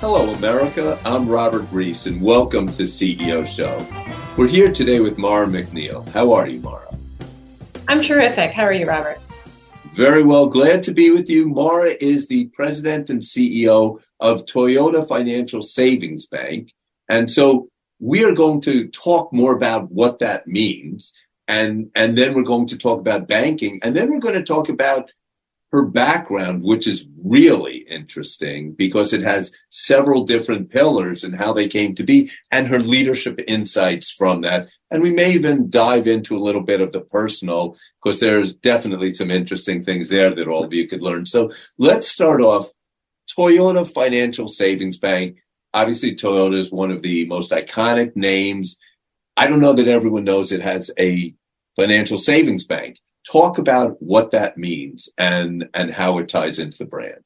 Hello, America. I'm Robert Reiss, and welcome to CEO Show. We're here today with Mara McNeill. How are you, Mara? I'm terrific. How are you, Robert? Very well. Glad to be with you. Mara is the president and CEO of Toyota Financial Savings Bank. And so we are going to talk more about what that means. And, and then we're going to talk about banking. And then we're going to talk about her background, which is really interesting because it has several different pillars and how they came to be and her leadership insights from that. And we may even dive into a little bit of the personal because there's definitely some interesting things there that all of you could learn. So let's start off Toyota Financial Savings Bank. Obviously, Toyota is one of the most iconic names. I don't know that everyone knows it has a financial savings bank talk about what that means and and how it ties into the brand.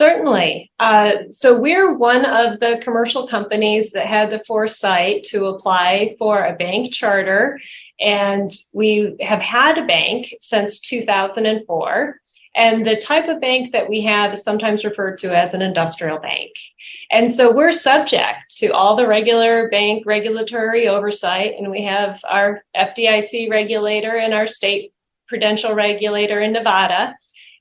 Certainly. Uh, so we're one of the commercial companies that had the foresight to apply for a bank charter, and we have had a bank since 2004. And the type of bank that we have is sometimes referred to as an industrial bank. And so we're subject to all the regular bank regulatory oversight, and we have our FDIC regulator and our state prudential regulator in Nevada.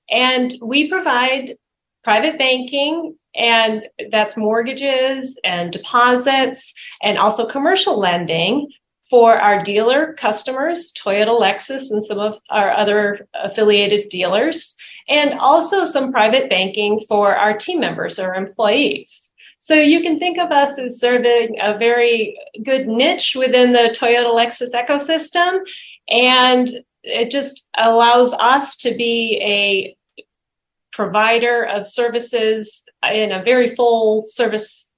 And we provide private banking, and that's mortgages and deposits, and also commercial lending for our dealer customers, Toyota, Lexus, and some of our other affiliated dealers, and also some private banking for our team members or employees. So you can think of us as serving a very good niche within the Toyota Lexus ecosystem. And it just allows us to be a provider of services in a very full service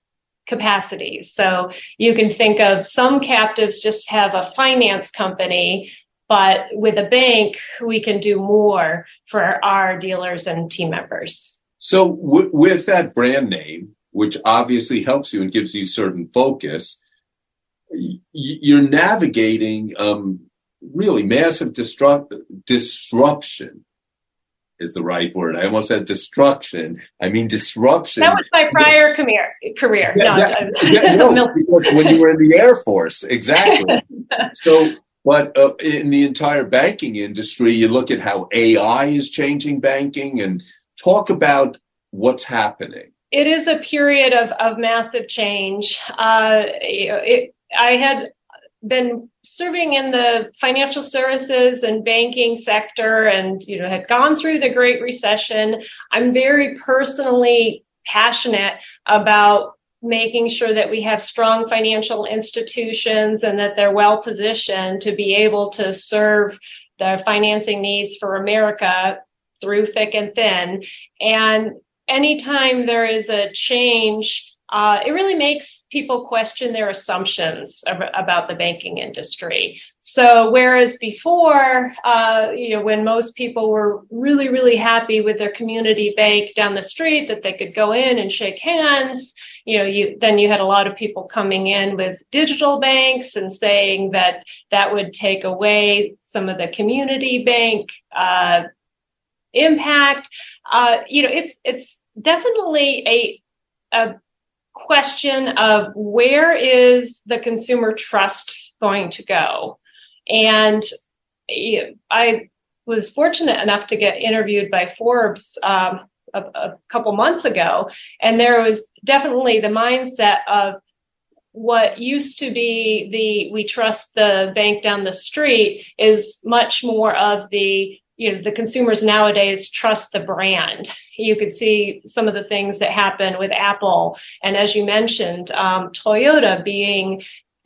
capacity. So you can think of some captives just have a finance company, but with a bank, we can do more for our dealers and team members. So w- with that brand name, which obviously helps you and gives you certain focus, y- you're navigating um, really massive disrupt- disruption is the right word. I almost said destruction. I mean disruption. That was my prior career. Career. Yeah, no, no, because when you were in the Air Force, exactly. so, but uh, in the entire banking industry, you look at how AI is changing banking, and talk about what's happening. It is a period of of massive change. Uh, it, I had been serving in the financial services and banking sector and you know had gone through the great recession i'm very personally passionate about making sure that we have strong financial institutions and that they're well positioned to be able to serve the financing needs for america through thick and thin. And anytime there is a change uh, it really makes people question their assumptions ab- about the banking industry. So whereas before, uh, you know, when most people were really, really happy with their community bank down the street that they could go in and shake hands, you know, you, then you had a lot of people coming in with digital banks and saying that that would take away some of the community bank, uh, impact. Uh, you know, it's, it's definitely a, a question of where is the consumer trust going to go? And I was fortunate enough to get interviewed by Forbes um, a, a couple months ago, and there was definitely the mindset of what used to be the we trust the bank down the street is much more of the you know, the consumers nowadays trust the brand. You could see some of the things that happen with Apple. And as you mentioned, um, Toyota being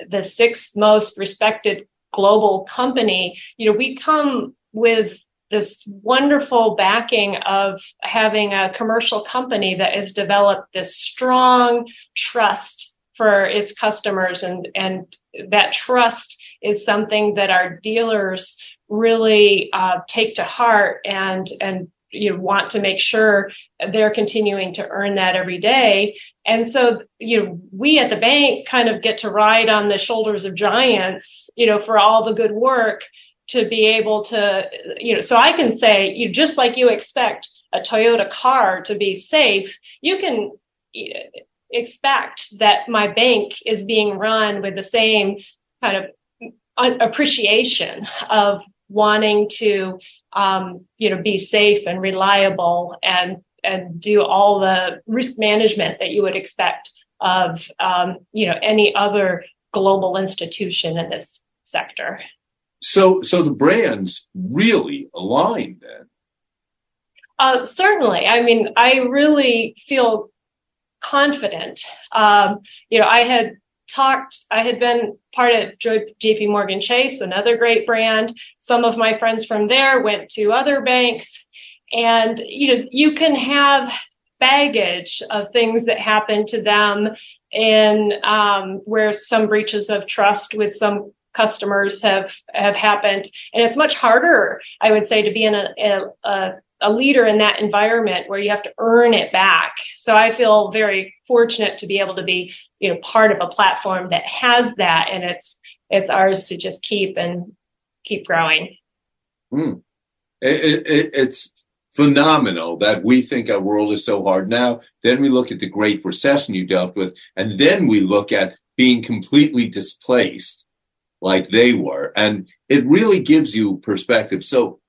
the sixth most respected global company, you know, we come with this wonderful backing of having a commercial company that has developed this strong trust for its customers and, and that trust is something that our dealers really uh, take to heart and and you know, want to make sure they're continuing to earn that every day. And so, you know, we at the bank kind of get to ride on the shoulders of giants, you know, for all the good work to be able to, you know, so I can say, you just like you expect a Toyota car to be safe, you can expect that my bank is being run with the same kind of appreciation of wanting to, um, you know, be safe and reliable and and do all the risk management that you would expect of, um, you know, any other global institution in this sector. So, so the brands really align then. Uh, certainly. I mean, I really feel confident. Um, you know, I had talked, I had been part of JP Morgan Chase, another great brand. Some of my friends from there went to other banks and, you know, you can have baggage of things that happen to them and um, where some breaches of trust with some customers have have happened and it's much harder i would say to be in a, a, a leader in that environment where you have to earn it back. So I feel very fortunate to be able to be, you know, part of a platform that has that and it's, it's ours to just keep and keep growing. Mm. It, it, it's phenomenal that we think our world is so hard now. Then we look at the great recession you dealt with, and then we look at being completely displaced like they were. And it really gives you perspective. So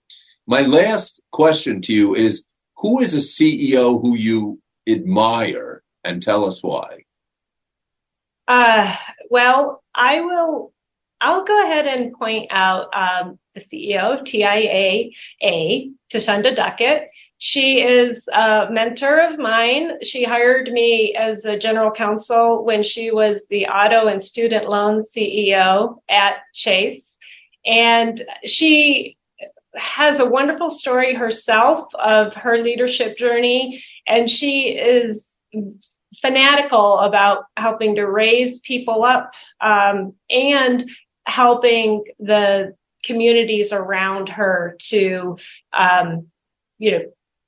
my last question to you is who is a CEO who you admire and tell us why? Uh, well, I will, I'll go ahead and point out um, the CEO of TIAA, Thasunda Duckett. She is a mentor of mine. She hired me as a general counsel when she was the auto and student loan CEO at Chase. And she has a wonderful story herself of her leadership journey, and she is fanatical about helping to raise people up um, and helping the communities around her to, um, you know,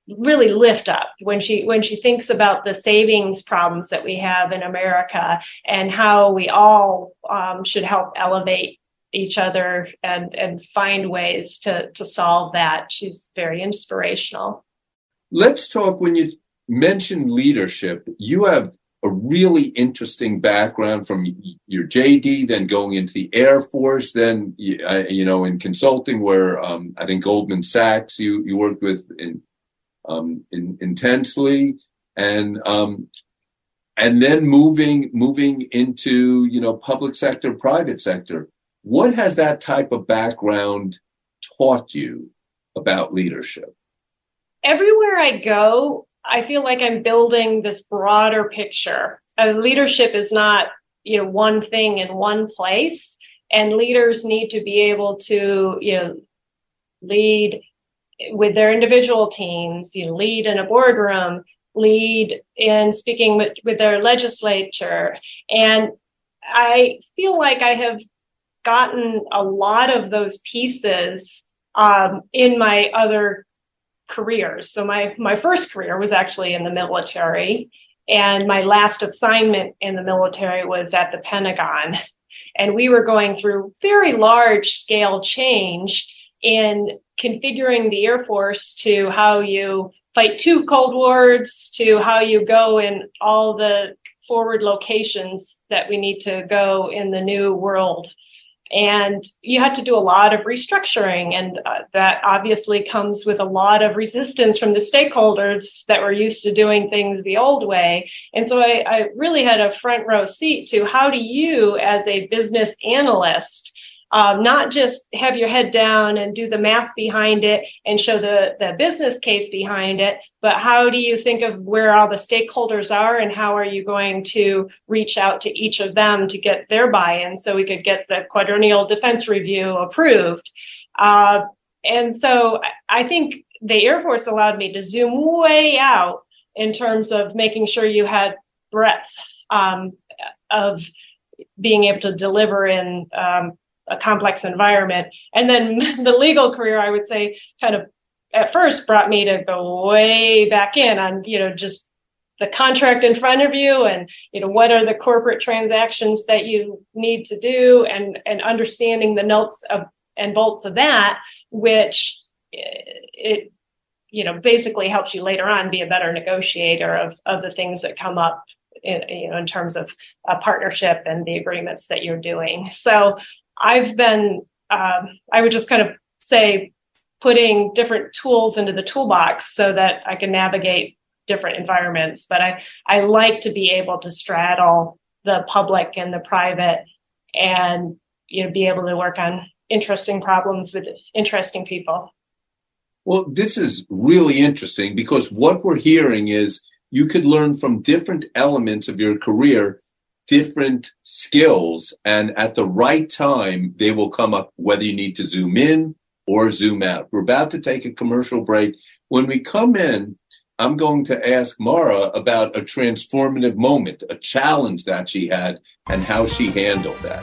really lift up when she when she thinks about the savings problems that we have in America and how we all um, should help elevate each other and and find ways to to solve that. She's very inspirational. Let's talk when you mentioned leadership. You have a really interesting background from your JD, then going into the Air Force, then you know in consulting, where um, I think Goldman Sachs you you worked with in, um, in intensely, and um, and then moving moving into you know public sector, private sector. What has that type of background taught you about leadership? Everywhere I go, I feel like I'm building this broader picture. Uh, leadership is not, you know, one thing in one place and leaders need to be able to, you know, lead with their individual teams, you know, lead in a boardroom, lead in speaking with, with their legislature. And I feel like I have gotten a lot of those pieces um, in my other careers. So my my first career was actually in the military, and my last assignment in the military was at the Pentagon, and we were going through very large scale change in configuring the Air Force to how you fight two Cold Wars to how you go in all the forward locations that we need to go in the new world and you had to do a lot of restructuring and uh, that obviously comes with a lot of resistance from the stakeholders that were used to doing things the old way. And so I, I really had a front row seat to how do you as a business analyst um, not just have your head down and do the math behind it and show the, the business case behind it, but how do you think of where all the stakeholders are and how are you going to reach out to each of them to get their buy-in so we could get the quadrennial defense review approved? Uh, and so I think the Air Force allowed me to zoom way out in terms of making sure you had breadth um, of being able to deliver in um, a complex environment. And then the legal career, I would say, kind of at first brought me to go way back in on, you know, just the contract in front of you and, you know, what are the corporate transactions that you need to do and, and understanding the notes of and bolts of that, which eh, it you know, basically helps you later on be a better negotiator of, of the things that come up in, you know, in terms of a partnership and the agreements that you're doing. So I've been, um, I would just kind of say putting different tools into the toolbox so that I can navigate different environments. But I, I like to be able to straddle the public and the private and, you know, be able to work on interesting problems with interesting people. Well, this is really interesting because what we're hearing is you could learn from different elements of your career different skills and at the right time they will come up whether you need to zoom in or zoom out. We're about to take a commercial break. When we come in, I'm going to ask Mara about a transformative moment, a challenge that she had and how she handled that.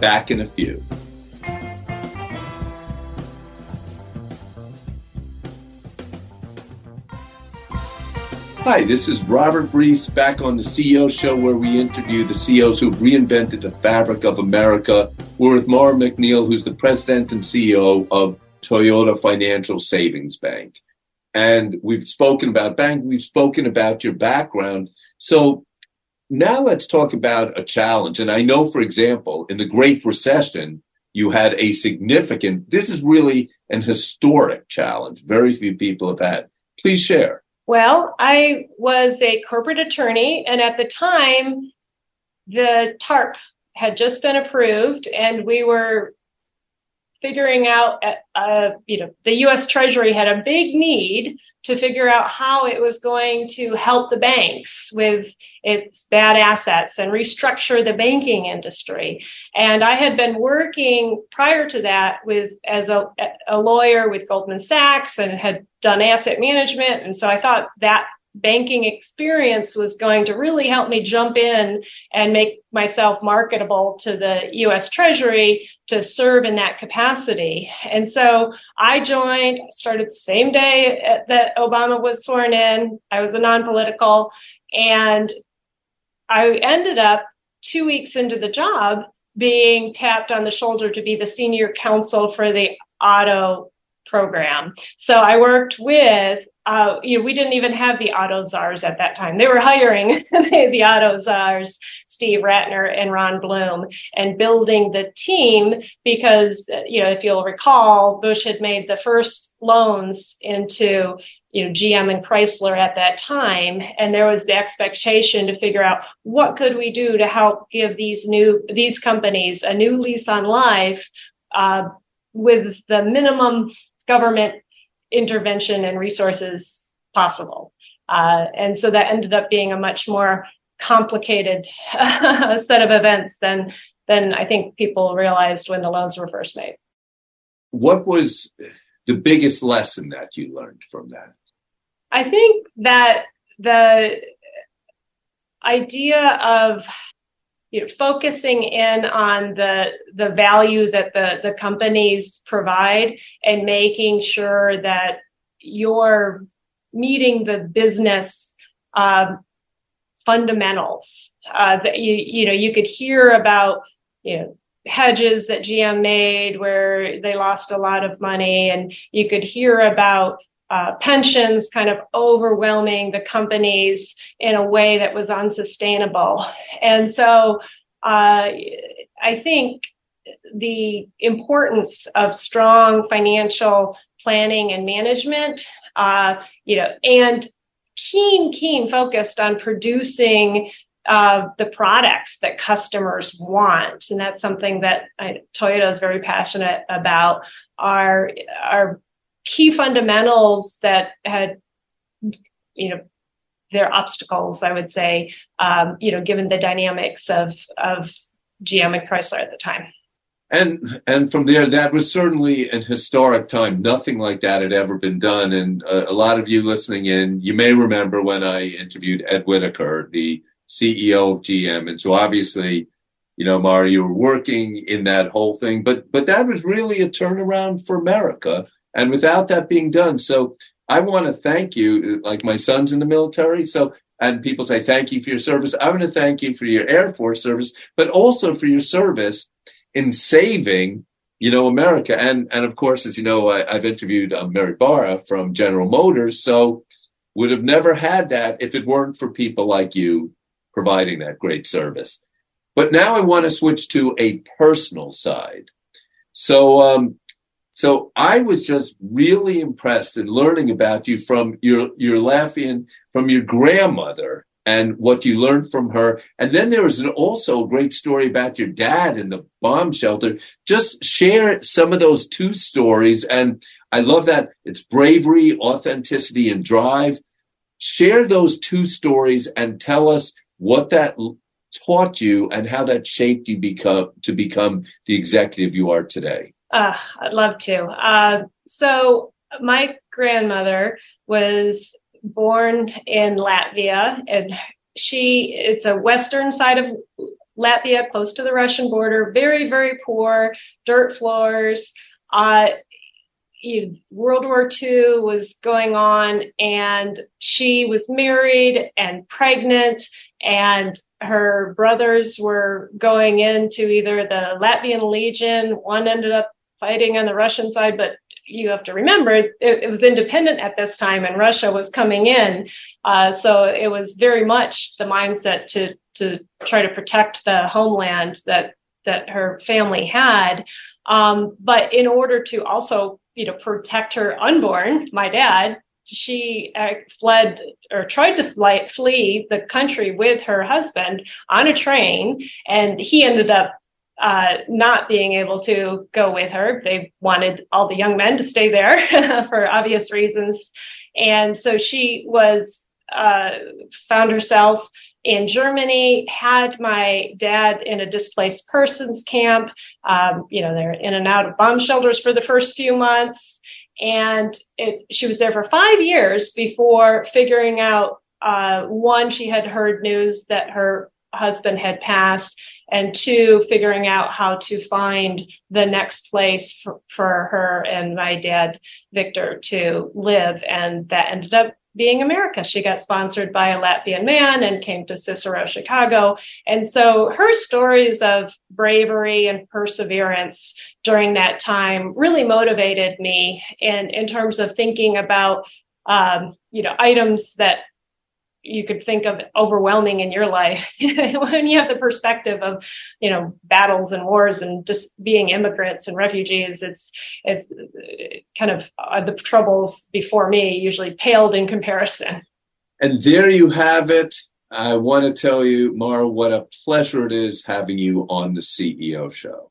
Back in a few. Hi, this is Robert Reiss back on the CEO Show where we interview the CEOs who've reinvented the fabric of America. We're with Mara McNeill, who's the president and CEO of Toyota Financial Savings Bank. And we've spoken about bank, we've spoken about your background. So now let's talk about a challenge. And I know, for example, in the Great Recession, you had a significant, this is really an historic challenge. Very few people have had. Please share. Well, I was a corporate attorney, and at the time, the TARP had just been approved, and we were figuring out, uh, you know, the U.S. Treasury had a big need to figure out how it was going to help the banks with its bad assets and restructure the banking industry. And I had been working prior to that with as a, a lawyer with Goldman Sachs and had done asset management. And so I thought that banking experience was going to really help me jump in and make myself marketable to the US Treasury to serve in that capacity. And so I joined, started the same day that Obama was sworn in. I was a non-political and I ended up two weeks into the job being tapped on the shoulder to be the senior counsel for the auto program. So I worked with uh, you know, we didn't even have the auto czars at that time. They were hiring the, auto czars, Steve Ratner and Ron Bloom, and building the team because, you know, if you'll recall, Bush had made the first loans into, you know, GM and Chrysler at that time. And there was the expectation to figure out what could we do to help give these new, these companies a new lease on life, uh, with the minimum government intervention and resources possible. Uh, and so that ended up being a much more complicated set of events than than I think people realized when the loans were first made. What was the biggest lesson that you learned from that? I think that the idea of you know, focusing in on the the value that the the companies provide and making sure that you're meeting the business um, fundamentals. Uh, that you you know you could hear about you know hedges that GM made where they lost a lot of money, and you could hear about uh, pensions kind of overwhelming the companies in a way that was unsustainable. And so uh, I think the importance of strong financial planning and management, uh, you know, and keen, keen focused on producing uh, the products that customers want, and that's something that I, Toyota is very passionate about. Are are key fundamentals that had, you know, their obstacles, I would say, um, you know, given the dynamics of, of GM and Chrysler at the time. And and from there, that was certainly an historic time. Nothing like that had ever been done. And uh, a lot of you listening in, you may remember when I interviewed Ed Whitacre, the CEO of GM. And so obviously, you know, Mara, you were working in that whole thing, but but that was really a turnaround for America and without that being done, so I want to thank you. Like my son's in the military, so and people say thank you for your service. I want to thank you for your Air Force service, but also for your service in saving you know, America. And, and of course, as you know, I, have interviewed um, Mary Barra from General Motors. So would have never had that if it weren't for people like you providing that great service. But now I want to switch to a personal side. So, um, so I was just really impressed in learning about you from your, your Latvian, from your grandmother and what you learned from her. And then there was an, also a great story about your dad in the bomb shelter. Just share some of those two stories. And I love that it's bravery, authenticity, and drive. Share those two stories and tell us what that taught you and how that shaped you become to become the executive you are today. Uh, I'd love to. Uh, so my grandmother was born in Latvia and she, it's a western side of Latvia, close to the Russian border, very, very poor, dirt floors. Uh, World War II was going on and she was married and pregnant and her brothers were going into either the Latvian Legion. One ended up fighting on the Russian side, but you have to remember it, it, was independent at this time and Russia was coming in. Uh, so it was very much the mindset to, to try to protect the homeland that, that her family had. Um, but in order to also, you know, protect her unborn, my dad, she uh, fled or tried to fly, flee the country with her husband on a train and he ended up uh, not being able to go with her. They wanted all the young men to stay there for obvious reasons. And so she was, uh, found herself in Germany, had my dad in a displaced persons camp. Um, you know, they're in and out of bomb shelters for the first few months. And it, she was there for five years before figuring out, uh, one, she had heard news that her husband had passed and two, figuring out how to find the next place for, for her and my dad, Victor, to live. And that ended up being America. She got sponsored by a Latvian man and came to Cicero, Chicago. And so her stories of bravery and perseverance during that time really motivated me in, in terms of thinking about, um, you know, items that you could think of overwhelming in your life when you have the perspective of you know battles and wars and just being immigrants and refugees it's it's kind of uh, the troubles before me usually paled in comparison. And there you have it. I want to tell you mara what a pleasure it is having you on the ceo show.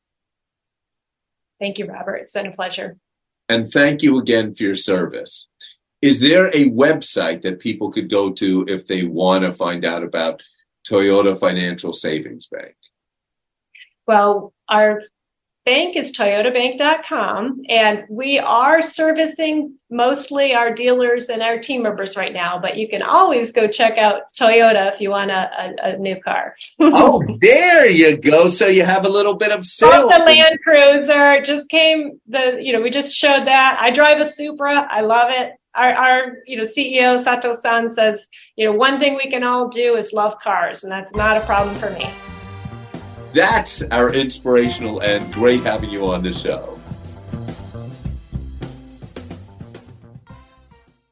Thank you robert. It's been a pleasure. And thank you again for your service is there a website that people could go to if they want to find out about Toyota Financial Savings Bank? Well, our bank is toyotabank.com and we are servicing mostly our dealers and our team members right now but you can always go check out toyota if you want a, a, a new car. Oh there you go. So you have a little bit of sales. The land cruiser just came the you know we just showed that. I drive a supra. I love it our, our you know CEO Sato San says, you know, one thing we can all do is love cars, and that's not a problem for me. That's our inspirational and great having you on the show.